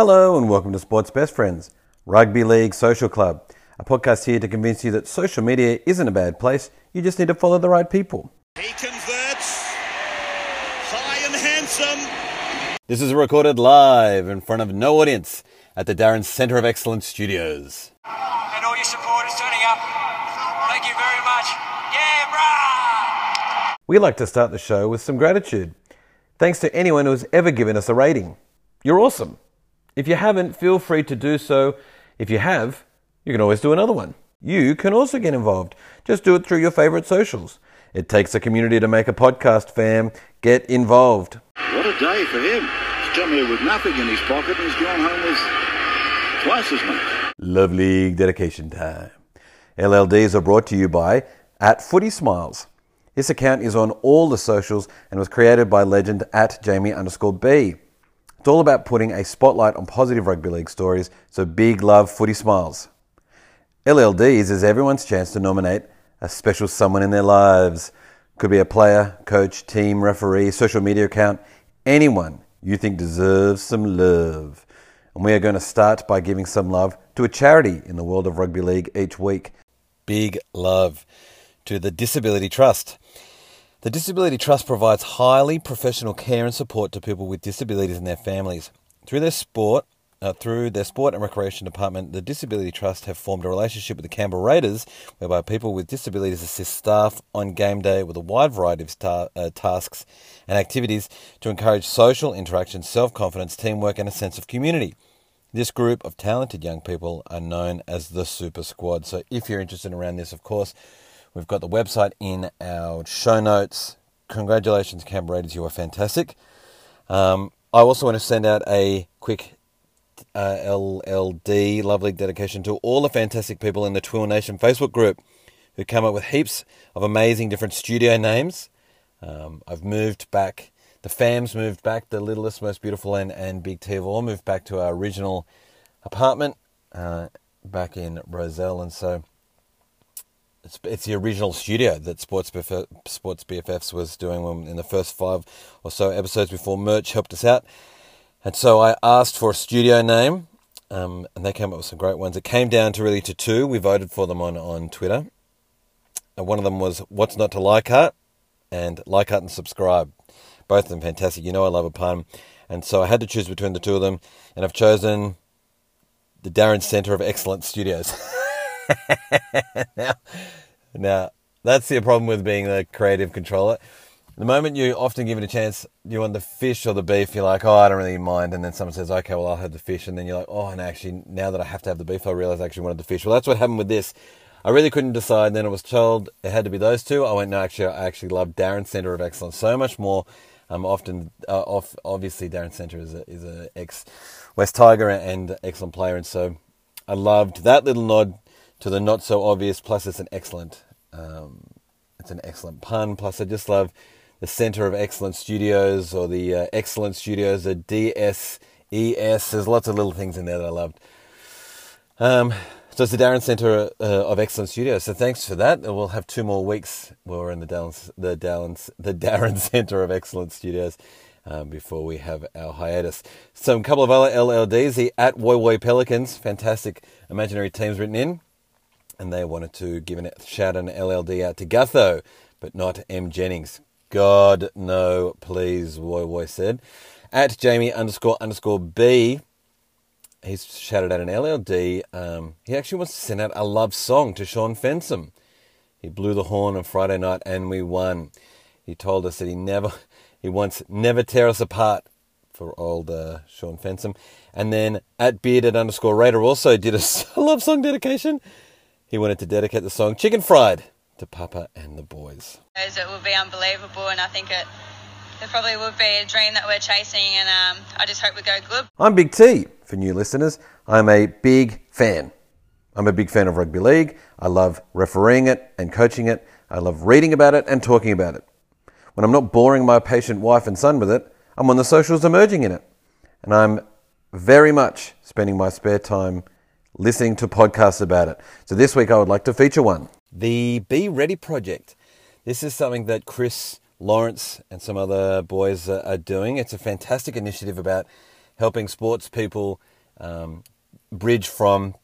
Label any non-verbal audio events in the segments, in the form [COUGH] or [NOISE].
Hello and welcome to Sports Best Friends, Rugby League Social Club, a podcast here to convince you that social media isn't a bad place, you just need to follow the right people. He converts. High and handsome. This is recorded live in front of no audience at the Darren Centre of Excellence studios. and all your supporters turning up. Thank you very much. Yeah, brah! We like to start the show with some gratitude. Thanks to anyone who has ever given us a rating. You're awesome. If you haven't, feel free to do so. If you have, you can always do another one. You can also get involved. Just do it through your favorite socials. It takes a community to make a podcast, fam. Get involved. What a day for him. He's come here with nothing in his pocket and he's gone home with twice as much. Love League dedication time. LLDs are brought to you by at Footy Smiles. This account is on all the socials and was created by legend at Jamie underscore B. It's all about putting a spotlight on positive rugby league stories, so big love Footy Smiles. LLDs is everyone's chance to nominate a special someone in their lives. Could be a player, coach, team, referee, social media account, anyone you think deserves some love. And we are going to start by giving some love to a charity in the world of rugby league each week. Big love to the Disability Trust. The Disability Trust provides highly professional care and support to people with disabilities and their families. Through their sport, uh, through their sport and recreation department, the Disability Trust have formed a relationship with the Canberra Raiders, whereby people with disabilities assist staff on game day with a wide variety of ta- uh, tasks and activities to encourage social interaction, self confidence, teamwork, and a sense of community. This group of talented young people are known as the Super Squad. So, if you're interested around this, of course, we've got the website in our show notes. Congratulations, Canberra Raiders, you are fantastic. Um, I also want to send out a quick uh, LLD lovely dedication to all the fantastic people in the Twill Nation Facebook group who come up with heaps of amazing different studio names. Um, I've moved back, the fams moved back, the littlest, most beautiful, and, and Big T of all moved back to our original apartment uh, back in Rozelle, and so it's, it's the original studio that Sports BFF, Sports BFFs was doing when, in the first five or so episodes before merch helped us out. And so I asked for a studio name, um, and they came up with some great ones. It came down to really to two. We voted for them on, on Twitter. And one of them was What's Not to Like Art and Like Art and Subscribe. Both of them fantastic. You know I love a pun. And so I had to choose between the two of them, and I've chosen the Darren Centre of Excellence Studios. [LAUGHS] [LAUGHS] now, now, that's the problem with being the creative controller. The moment you often give it a chance, you want the fish or the beef, you're like, oh, I don't really mind. And then someone says, okay, well, I'll have the fish. And then you're like, oh, and actually, now that I have to have the beef, I realize I actually wanted the fish. Well, that's what happened with this. I really couldn't decide. Then I was told it had to be those two. I went, no, actually, I actually love Darren Centre of Excellence so much more. Um, often, uh, off, obviously, Darren Centre is a, is a ex West Tiger and excellent player. And so I loved that little nod to the not so obvious. Plus, it's an excellent, um, it's an excellent pun. Plus, I just love the Center of Excellence Studios or the uh, Studios, the DSES. There's lots of little things in there that I loved. Um, so it's the Darren Center uh, of Excellence Studios. So thanks for that. We'll have two more weeks where we're in the Darren, the Darren, the [LAUGHS] Darren Center of Excellence Studios um, before we have our hiatus. So a couple of other LLDs. The at Woy Woy Pelicans, fantastic imaginary teams written in. And they wanted to give a shout and LLD out to Gutho, but not M. Jennings. God, no, please, Woy Woy said. At Jamie underscore underscore B, he's shouted out an LLD. Um, he actually wants to send out a love song to Sean Fensom. He blew the horn on Friday night and we won. He told us that he never, he wants never tear us apart for old uh, Sean Fensom. And then at bearded underscore Raider also did a [LAUGHS] love song dedication. He wanted to dedicate the song Chicken Fried to Papa and the boys. It would be unbelievable, and I think it, it probably would be a dream that we're chasing, and um, I just hope we go good. I'm Big T for new listeners. I'm a big fan. I'm a big fan of rugby league. I love refereeing it and coaching it. I love reading about it and talking about it. When I'm not boring my patient wife and son with it, I'm on the socials emerging in it. And I'm very much spending my spare time listening to podcasts about it. So this week I would like to feature one. The Be Ready Project. This is something that Chris Lawrence and some other boys are doing. It's a fantastic initiative about helping sports people um, bridge from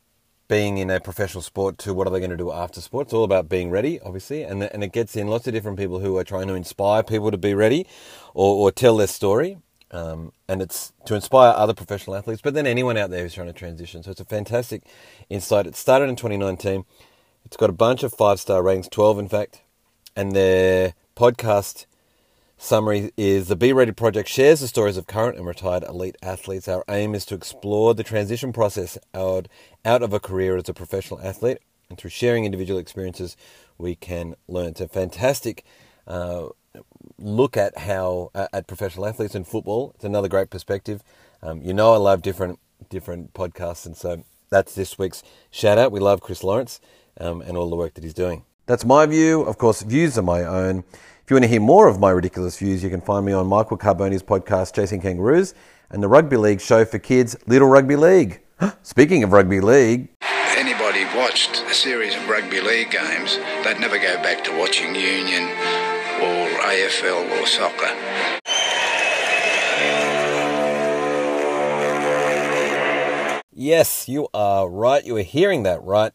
being in a professional sport to what are they going to do after sport. It's all about being ready, obviously, and and it gets in lots of different people who are trying to inspire people to be ready or, or tell their story. Um, and it's to inspire other professional athletes, but then anyone out there who's trying to transition. So it's a fantastic insight. It started in 2019. It's got a bunch of five star ratings, 12 in fact, and their podcast summary is the Be Ready project shares the stories of current and retired elite athletes. Our aim is to explore the transition process out, out of a career as a professional athlete, and through sharing individual experiences, we can learn. It's a fantastic uh, look at how uh, at professional athletes in football. It's another great perspective. Um, you know, I love different different podcasts, and so that's this week's shout out. We love Chris Lawrence um, and all the work that he's doing. That's my view. Of course, views are my own. If you want to hear more of my ridiculous views, you can find me on Michael Carboni's podcast, Chasing Kangaroos, and the rugby league show for kids, Little Rugby League. [GASPS] Speaking of rugby league, Anybody watched a series of rugby league games, they'd never go back to watching Union or AFL or soccer. Yes, you are right. You are hearing that right.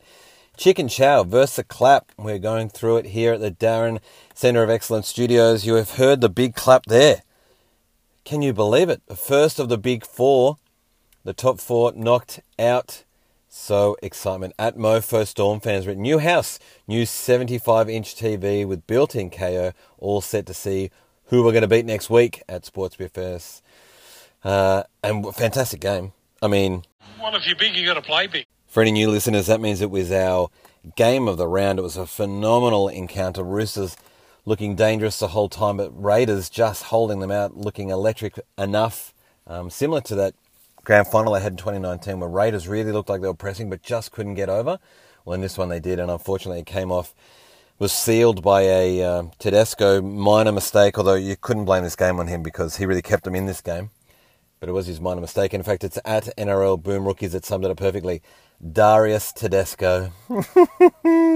Chicken Chow versus Clap. We're going through it here at the Darren Centre of Excellence Studios. You have heard the big clap there. Can you believe it? The first of the big four, the top four knocked out. So excitement at Mofo Storm fans. Written new house, new 75 inch TV with built in KO, all set to see who we're going to beat next week at Sports BFS. Uh, and fantastic game. I mean, Well, if you're big, you got to play big. for any new listeners, that means it was our game of the round. It was a phenomenal encounter. Roosters looking dangerous the whole time, but Raiders just holding them out, looking electric enough. Um, similar to that grand final they had in 2019, where Raiders really looked like they were pressing, but just couldn't get over. Well, in this one they did, and unfortunately it came off. Was sealed by a uh, Tedesco minor mistake, although you couldn't blame this game on him because he really kept them in this game but it was his minor mistake. In fact, it's at NRL Boom Rookies that summed it up perfectly. Darius Tedesco. [LAUGHS]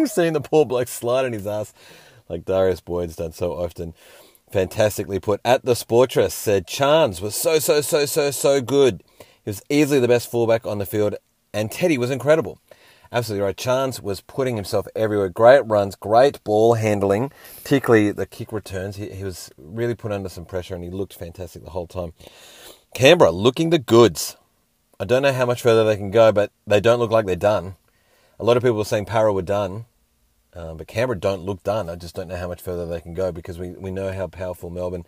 Seeing the poor bloke slide on his ass like Darius Boyd's done so often. Fantastically put. At the Sportress said Charnze was so, so, so, so, so good. He was easily the best fullback on the field, and Teddy was incredible. Absolutely right. Charnze was putting himself everywhere. Great runs, great ball handling, particularly the kick returns. He, he was really put under some pressure and he looked fantastic the whole time. Canberra looking the goods. I don't know how much further they can go, but they don't look like they're done. A lot of people were saying Parra were done, uh, but Canberra don't look done. I just don't know how much further they can go because we, we know how powerful Melbourne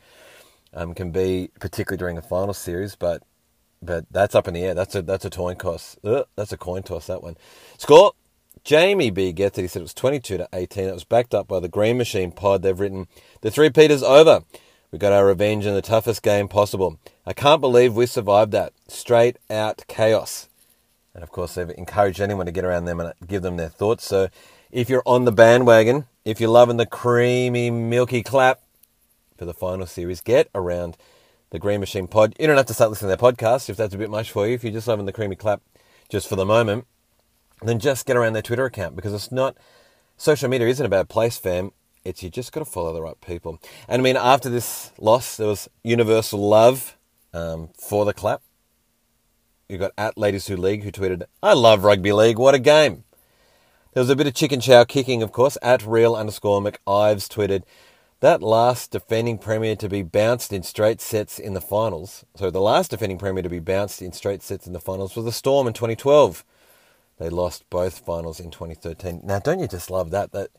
um, can be, particularly during the final series. But but that's up in the air. That's a that's a coin toss. Ugh, that's a coin toss. That one. Score. Jamie B gets it. He said it was 22 to 18. It was backed up by the Green Machine pod. They've written the three Peters over. We got our revenge in the toughest game possible. I can't believe we survived that. Straight out chaos. And of course, they've encouraged anyone to get around them and give them their thoughts. So if you're on the bandwagon, if you're loving the creamy, milky clap for the final series, get around the Green Machine pod. You don't have to start listening to their podcast if that's a bit much for you. If you're just loving the creamy clap just for the moment, then just get around their Twitter account because it's not, social media isn't a bad place, fam. It's you just got to follow the right people. And I mean, after this loss, there was universal love um, for the clap. You got at Ladies Who League who tweeted, I love rugby league, what a game. There was a bit of chicken chow kicking, of course. At real underscore McIves tweeted, that last defending premier to be bounced in straight sets in the finals. So the last defending premier to be bounced in straight sets in the finals was the Storm in 2012. They lost both finals in 2013. Now, don't you just love that? That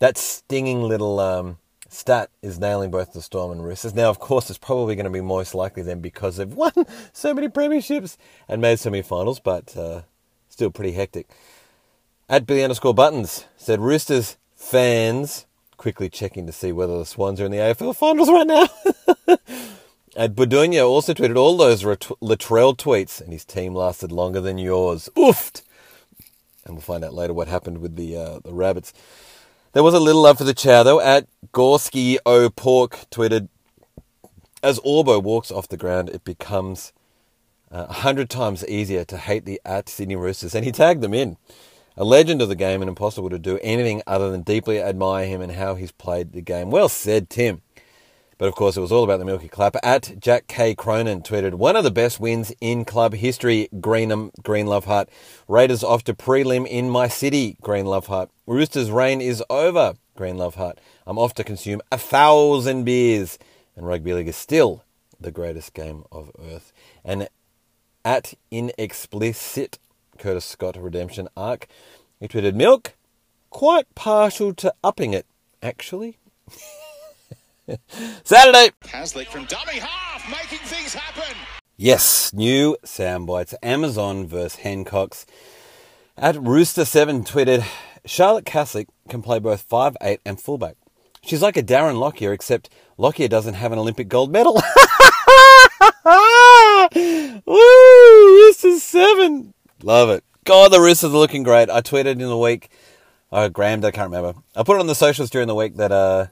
that stinging little um, stat is nailing both the Storm and Roosters. Now, of course, it's probably going to be most likely then because they've [LAUGHS] won so many premierships and made so many finals, but uh, still pretty hectic. At Billy underscore Buttons said Roosters fans quickly checking to see whether the Swans are in the AFL finals right now. [LAUGHS] At Budunya also tweeted all those Latrell tweets, and his team lasted longer than yours. Oofed! And we'll find out later what happened with the uh, the rabbits. There was a little love for the chow though. At Gorski O Pork tweeted, as Orbo walks off the ground, it becomes uh, a hundred times easier to hate the at Sydney Roosters, and he tagged them in. A legend of the game and impossible to do anything other than deeply admire him and how he's played the game. Well said, Tim. But of course, it was all about the Milky Clap. At Jack K. Cronin tweeted, one of the best wins in club history, Greenham, Green Love Heart. Raiders off to prelim in my city, Green Love Heart. Roosters' reign is over, Green Love Heart. I'm off to consume a thousand beers. And rugby league is still the greatest game of earth. And at Inexplicit, Curtis Scott Redemption Arc, he tweeted, Milk, quite partial to upping it, actually. [LAUGHS] Saturday. Caslick from dummy half, making things happen. Yes, new sound bites. Amazon versus Hancock's. At Rooster7 tweeted, Charlotte Caslick can play both 5'8 and fullback. She's like a Darren Lockyer, except Lockyer doesn't have an Olympic gold medal. [LAUGHS] Woo! Roosters 7. Love it. God, the Roosters are looking great. I tweeted in the week, I grammed, I can't remember. I put it on the socials during the week that uh,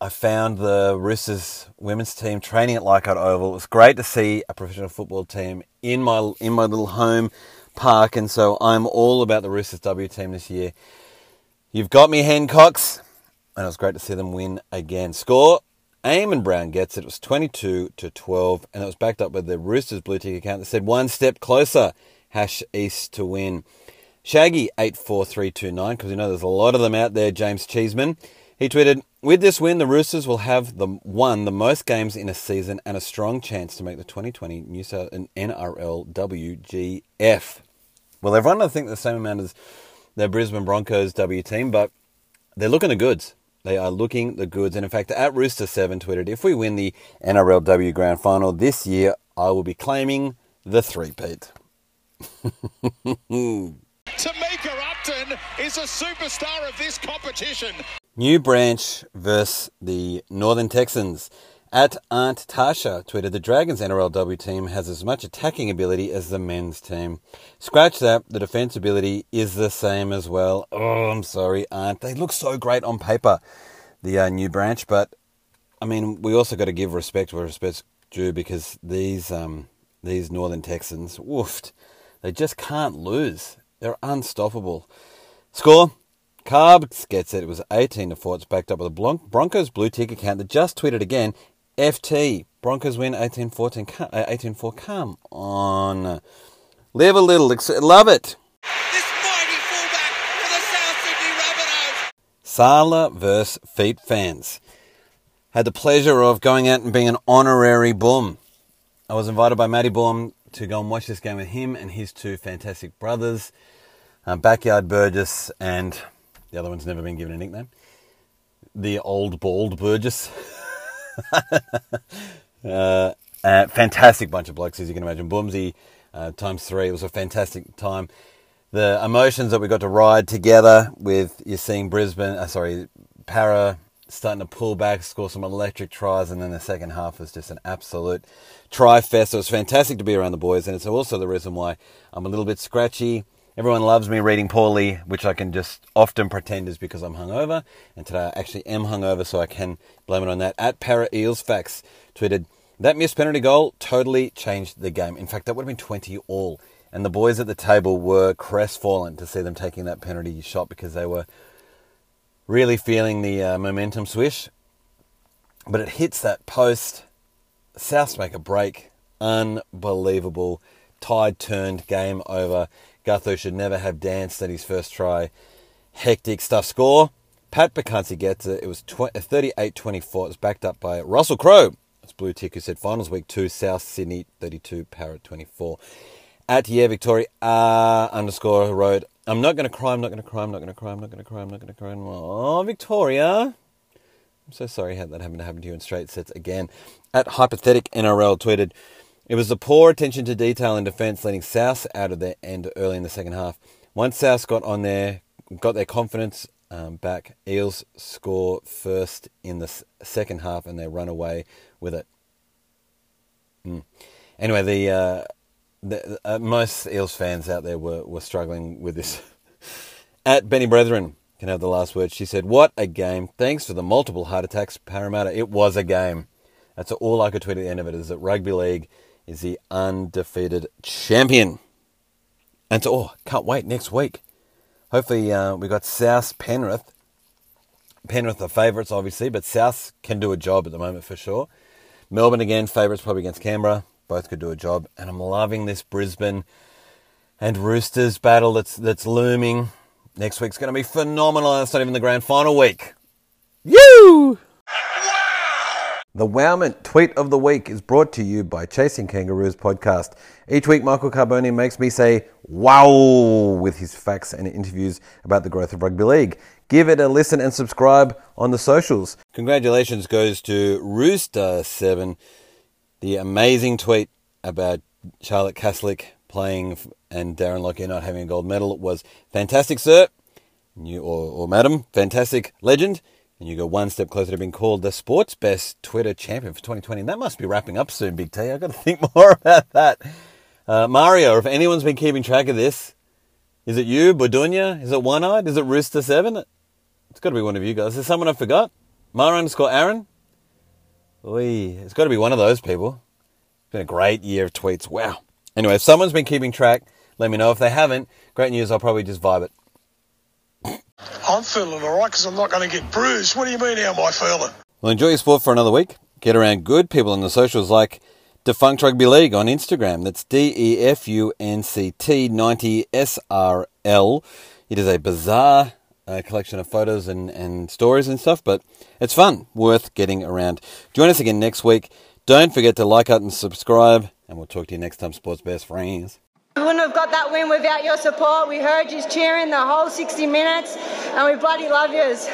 I found the Roosters women's team training at Leichhardt Oval. It was great to see a professional football team in my in my little home park, and so I'm all about the Roosters W team this year. You've got me, Hancocks, and it was great to see them win again. Score: Eamon Brown gets it. It was 22 to 12, and it was backed up with the Roosters blue tick account that said one step closer. Hash East to win. Shaggy eight four three two nine because you know there's a lot of them out there. James Cheeseman. He tweeted, with this win, the Roosters will have the won the most games in a season and a strong chance to make the 2020 New South NRL WGF. Well, everyone I think the same amount as the Brisbane Broncos W team, but they're looking the goods. They are looking the goods. And in fact, at Rooster7 tweeted, if we win the NRLW Grand Final this year, I will be claiming the three-peat. [LAUGHS] Tamika Upton is a superstar of this competition. New Branch versus the Northern Texans. At Aunt Tasha tweeted, the Dragons NRLW team has as much attacking ability as the men's team. Scratch that, the defense ability is the same as well. Oh, I'm sorry, Aunt. They look so great on paper, the uh, New Branch, but I mean, we also got to give respect where respect's due because these um, these Northern Texans, woofed, they just can't lose. They're unstoppable. Score Carbs gets it. It was 18 to 4. It's backed up with a Broncos blue tick account that just tweeted again. FT. Broncos win 18 14. 18 4. Come on. Live a little. Love it. This mighty fullback for the South Sydney Rabbitohs. Sala versus Feet fans. Had the pleasure of going out and being an honorary boom. I was invited by Matty Boom to go and watch this game with him and his two fantastic brothers, uh, Backyard Burgess and the other one's never been given a nickname. The old bald Burgess. [LAUGHS] [LAUGHS] uh, uh, fantastic bunch of blokes, as you can imagine. Boomsy uh, times three. It was a fantastic time. The emotions that we got to ride together with you're seeing Brisbane, uh, sorry, Parra starting to pull back, score some electric tries, and then the second half was just an absolute try fest. It was fantastic to be around the boys, and it's also the reason why I'm a little bit scratchy. Everyone loves me reading poorly, which I can just often pretend is because I'm hungover. And today I actually am hungover, so I can blame it on that. At Parra Eels Facts tweeted, that missed penalty goal totally changed the game. In fact, that would have been 20 all. And the boys at the table were crestfallen to see them taking that penalty shot because they were really feeling the uh, momentum swish. But it hits that post. Souths make a break. Unbelievable. Tide turned, game over. Gutho should never have danced at his first try. Hectic stuff. Score. Pat Bacansi gets it. It was 38 24. It was backed up by Russell Crowe. It's Blue Tick who said finals week two, South Sydney 32, Parrot 24. At Yeah Victoria uh, underscore wrote, I'm not going to cry, I'm not going to cry, I'm not going to cry, I'm not going to cry, I'm not going to cry. Oh, Victoria. I'm so sorry how that happened to happen to you in straight sets again. At Hypothetic NRL tweeted, it was the poor attention to detail in defence letting South out of their end early in the second half. Once South got on there, got their confidence um, back, Eels score first in the second half and they run away with it. Mm. Anyway, the, uh, the uh, most Eels fans out there were, were struggling with this. [LAUGHS] At Benny Brethren can have the last word. She said, "What a game! Thanks for the multiple heart attacks, Parramatta. It was a game." That's all I could tweet at the end of it. Is that rugby league is the undefeated champion. And so, oh, can't wait next week. Hopefully, uh, we got South Penrith Penrith are favourites, obviously, but South can do a job at the moment for sure. Melbourne again, favourites probably against Canberra. Both could do a job, and I'm loving this Brisbane and Roosters battle that's that's looming. Next week's going to be phenomenal. That's not even the grand final week. You. The Wowment tweet of the week is brought to you by Chasing Kangaroos podcast. Each week, Michael Carboni makes me say wow with his facts and interviews about the growth of rugby league. Give it a listen and subscribe on the socials. Congratulations goes to Rooster7, the amazing tweet about Charlotte Caslick playing and Darren Lockyer not having a gold medal was fantastic, sir. You or, or madam, fantastic legend and you go one step closer to being called the sports best Twitter champion for 2020. And that must be wrapping up soon, Big T. I've got to think more about that. Uh, Mario, if anyone's been keeping track of this, is it you, Budunya? Is it One Eyed? Is it Rooster Seven? It's got to be one of you guys. Is there someone I forgot? Mara underscore Aaron? Oy, it's got to be one of those people. It's been a great year of tweets. Wow. Anyway, if someone's been keeping track, let me know. If they haven't, great news. I'll probably just vibe it. I'm feeling all right because I'm not going to get bruised. What do you mean, how am I feeling? Well, enjoy your sport for another week. Get around good people on the socials like Defunct Rugby League on Instagram. That's D E F U N C T 90 S R L. It is a bizarre uh, collection of photos and, and stories and stuff, but it's fun, worth getting around. Join us again next week. Don't forget to like, out, and subscribe, and we'll talk to you next time, Sports Best Friends. We wouldn't have got that win without your support. We heard you cheering the whole 60 minutes, and we bloody love yous.